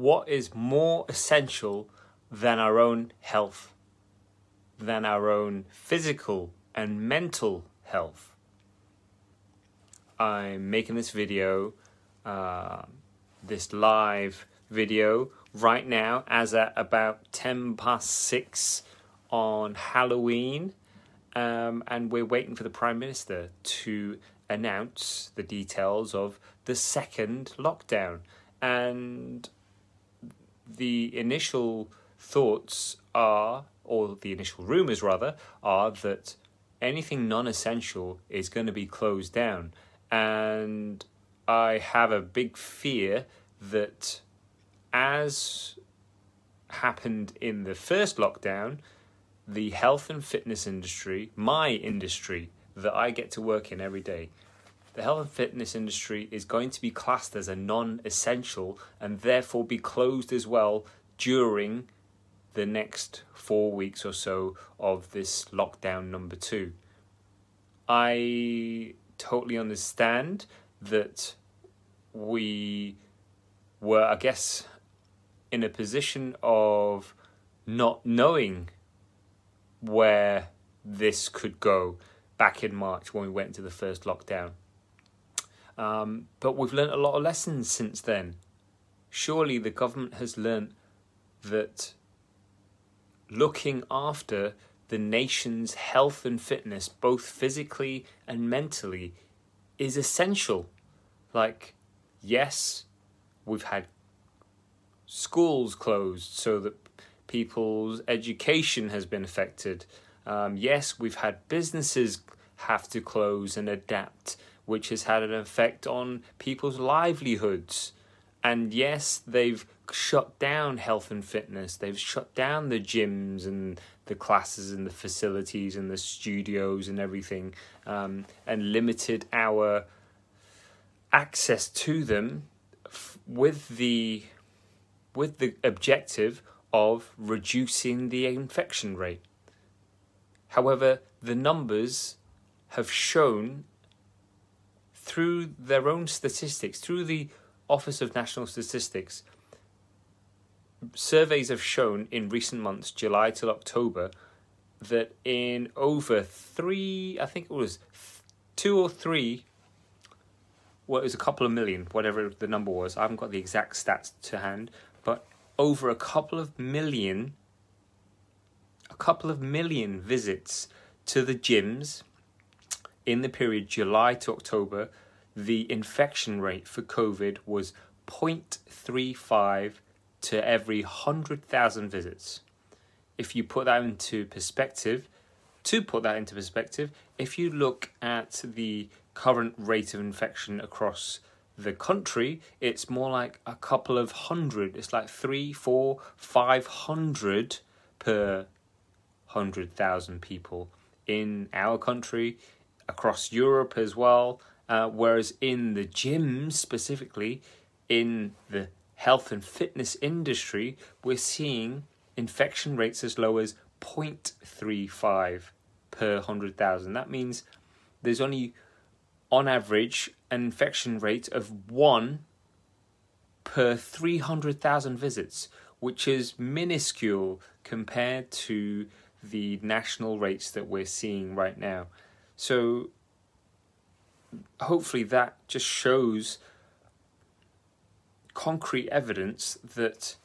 what is more essential than our own health, than our own physical and mental health. I'm making this video, uh, this live video, right now as at about 10 past 6 on Halloween. Um, and we're waiting for the Prime Minister to announce the details of the second lockdown. And the initial thoughts are, or the initial rumours rather, are that anything non essential is going to be closed down. And I have a big fear that, as happened in the first lockdown, the health and fitness industry, my industry that I get to work in every day, the health and fitness industry is going to be classed as a non essential and therefore be closed as well during the next four weeks or so of this lockdown number two. I totally understand that we were, I guess, in a position of not knowing where this could go back in March when we went into the first lockdown. Um, but we've learned a lot of lessons since then. Surely the government has learned that looking after the nation's health and fitness, both physically and mentally, is essential. Like, yes, we've had schools closed so that people's education has been affected. Um, yes, we've had businesses have to close and adapt, which has had an effect on people's livelihoods. And yes, they've shut down health and fitness. They've shut down the gyms and the classes and the facilities and the studios and everything, um, and limited our access to them f- with the with the objective of reducing the infection rate. However, the numbers have shown through their own statistics, through the Office of National Statistics, surveys have shown in recent months, July till October, that in over three, I think it was two or three, well, it was a couple of million, whatever the number was. I haven't got the exact stats to hand, but over a couple of million, a couple of million visits to the gyms in the period July to October. The infection rate for COVID was 0.35 to every 100,000 visits. If you put that into perspective, to put that into perspective, if you look at the current rate of infection across the country, it's more like a couple of hundred. It's like three, four, five hundred per hundred thousand people in our country, across Europe as well. Uh, whereas in the gyms specifically, in the health and fitness industry, we're seeing infection rates as low as 0.35 per 100,000. That means there's only, on average, an infection rate of 1 per 300,000 visits, which is minuscule compared to the national rates that we're seeing right now. So, hopefully, that just shows concrete evidence that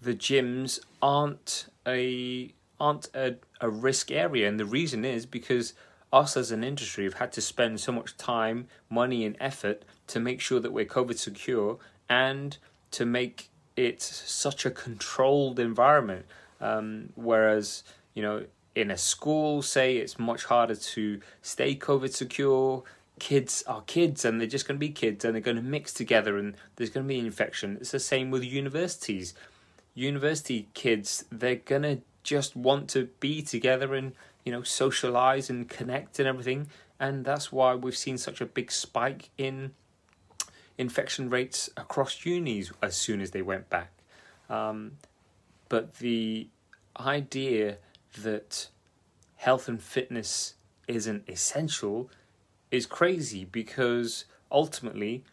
the gyms aren't a aren't a, a risk area. And the reason is because us as an industry have had to spend so much time money and effort to make sure that we're covid secure and to make it such a controlled environment. Um, whereas you know in a school say it's much harder to stay covid secure. Kids are kids and they're just going to be kids and they're going to mix together and there's going to be infection. It's the same with universities. University kids they're going to just want to be together and you know socialize and connect and everything and that's why we've seen such a big spike in infection rates across unis as soon as they went back. Um, but the idea that health and fitness isn't essential is crazy because ultimately,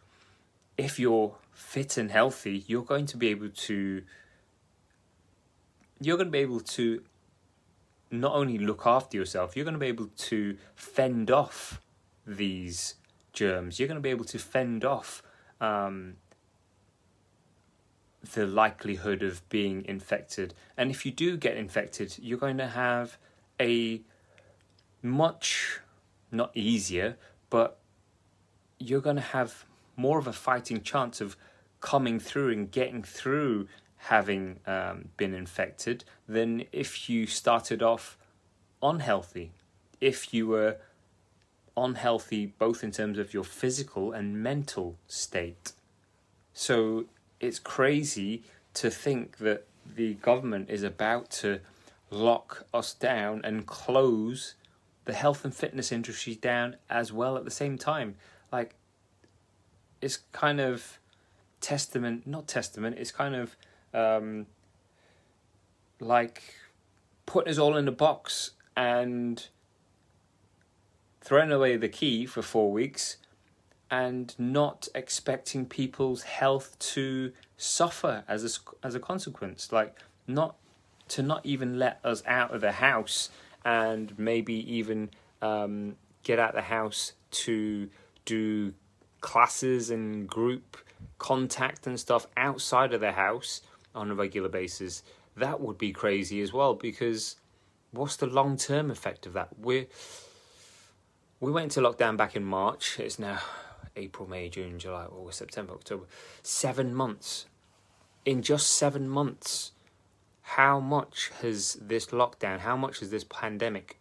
if you're fit and healthy, you're going to be able to you're going to be able to not only look after yourself, you're going to be able to fend off these germs. You're going to be able to fend off um, the likelihood of being infected. And if you do get infected, you're going to have a much, not easier, but you're going to have more of a fighting chance of coming through and getting through having um, been infected than if you started off unhealthy. If you were unhealthy both in terms of your physical and mental state. So it's crazy to think that the government is about to lock us down and close the health and fitness industry down as well at the same time. Like, it's kind of testament, not testament, it's kind of um, like putting us all in a box and throwing away the key for four weeks and not expecting people's health to suffer as a, as a consequence. Like, not to not even let us out of the house and maybe even um, get out the house to do classes and group contact and stuff outside of the house on a regular basis, that would be crazy as well because what's the long term effect of that? We we went to lockdown back in March. It's now April, May, June, July, August, September, October. Seven months. In just seven months, how much has this lockdown, how much has this pandemic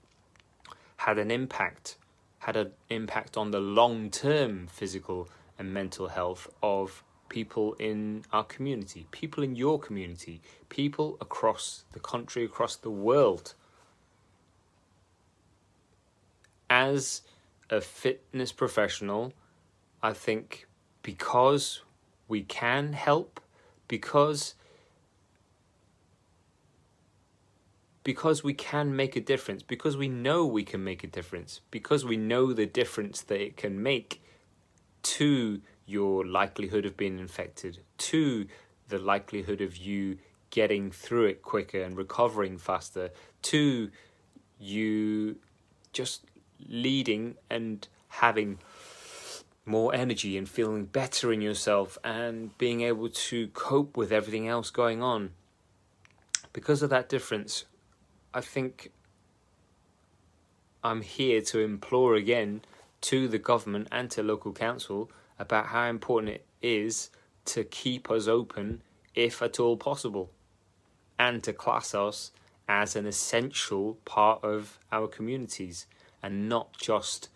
had an impact, had an impact on the long term physical and mental health of people in our community, people in your community, people across the country, across the world. As a fitness professional, I think because we can help, because because we can make a difference, because we know we can make a difference, because we know the difference that it can make to your likelihood of being infected, to the likelihood of you getting through it quicker and recovering faster, to you just leading and having more energy and feeling better in yourself and being able to cope with everything else going on. Because of that difference, I think I'm here to implore again to the government and to local council about how important it is to keep us open if at all possible and to class us as an essential part of our communities and not just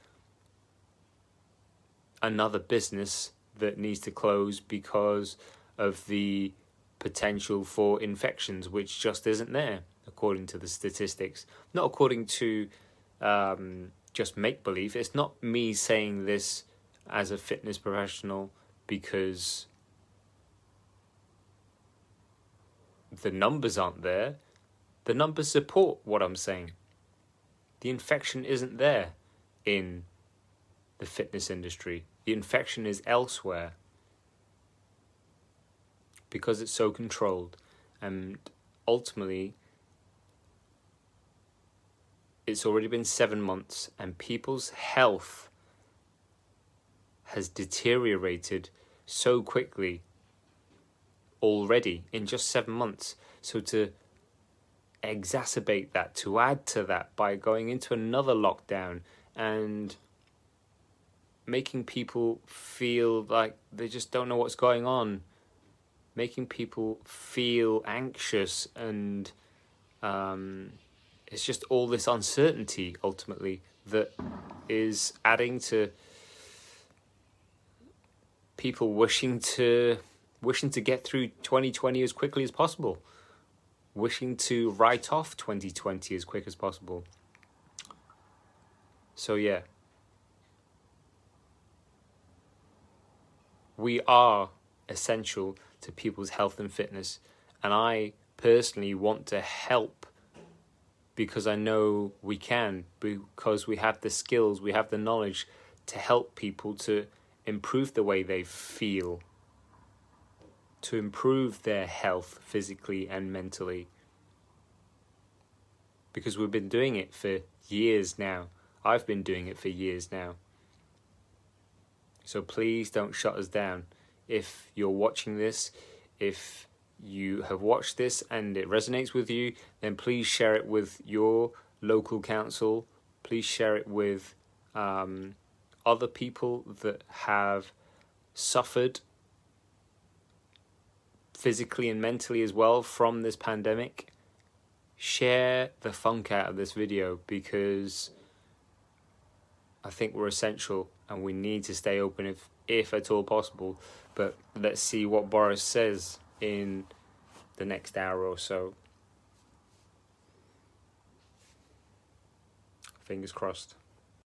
another business that needs to close because of the potential for infections, which just isn't there according to the statistics. Not according to um, just make believe. It's not me saying this as a fitness professional because the numbers aren't there. The numbers support what I'm saying. The infection isn't there in the fitness industry. The infection is elsewhere because it's so controlled and ultimately it's already been seven months and people's health has deteriorated so quickly already in just seven months. So to exacerbate that, to add to that by going into another lockdown and making people feel like they just don't know what's going on, making people feel anxious and um, it's just all this uncertainty ultimately that is adding to people wishing to wishing to get through 2020 as quickly as possible. Wishing to write off 2020 as quick as possible. So yeah we are essential to people's health and fitness and i personally want to help because I know we can, because we have the skills, we have the knowledge to help people to improve the way they feel to improve their health physically and mentally. Because we've been doing it for years now. I've been doing it for years now. So please don't shut us down. If you're watching this, if you have watched this and it resonates with you, then please share it with your local council. Please share it with um, other people that have suffered physically and mentally as well from this pandemic. Share the funk out of this video because I think we're essential and we need to stay open if if at all possible. But let's see what Boris says in the next hour or so. Fingers crossed.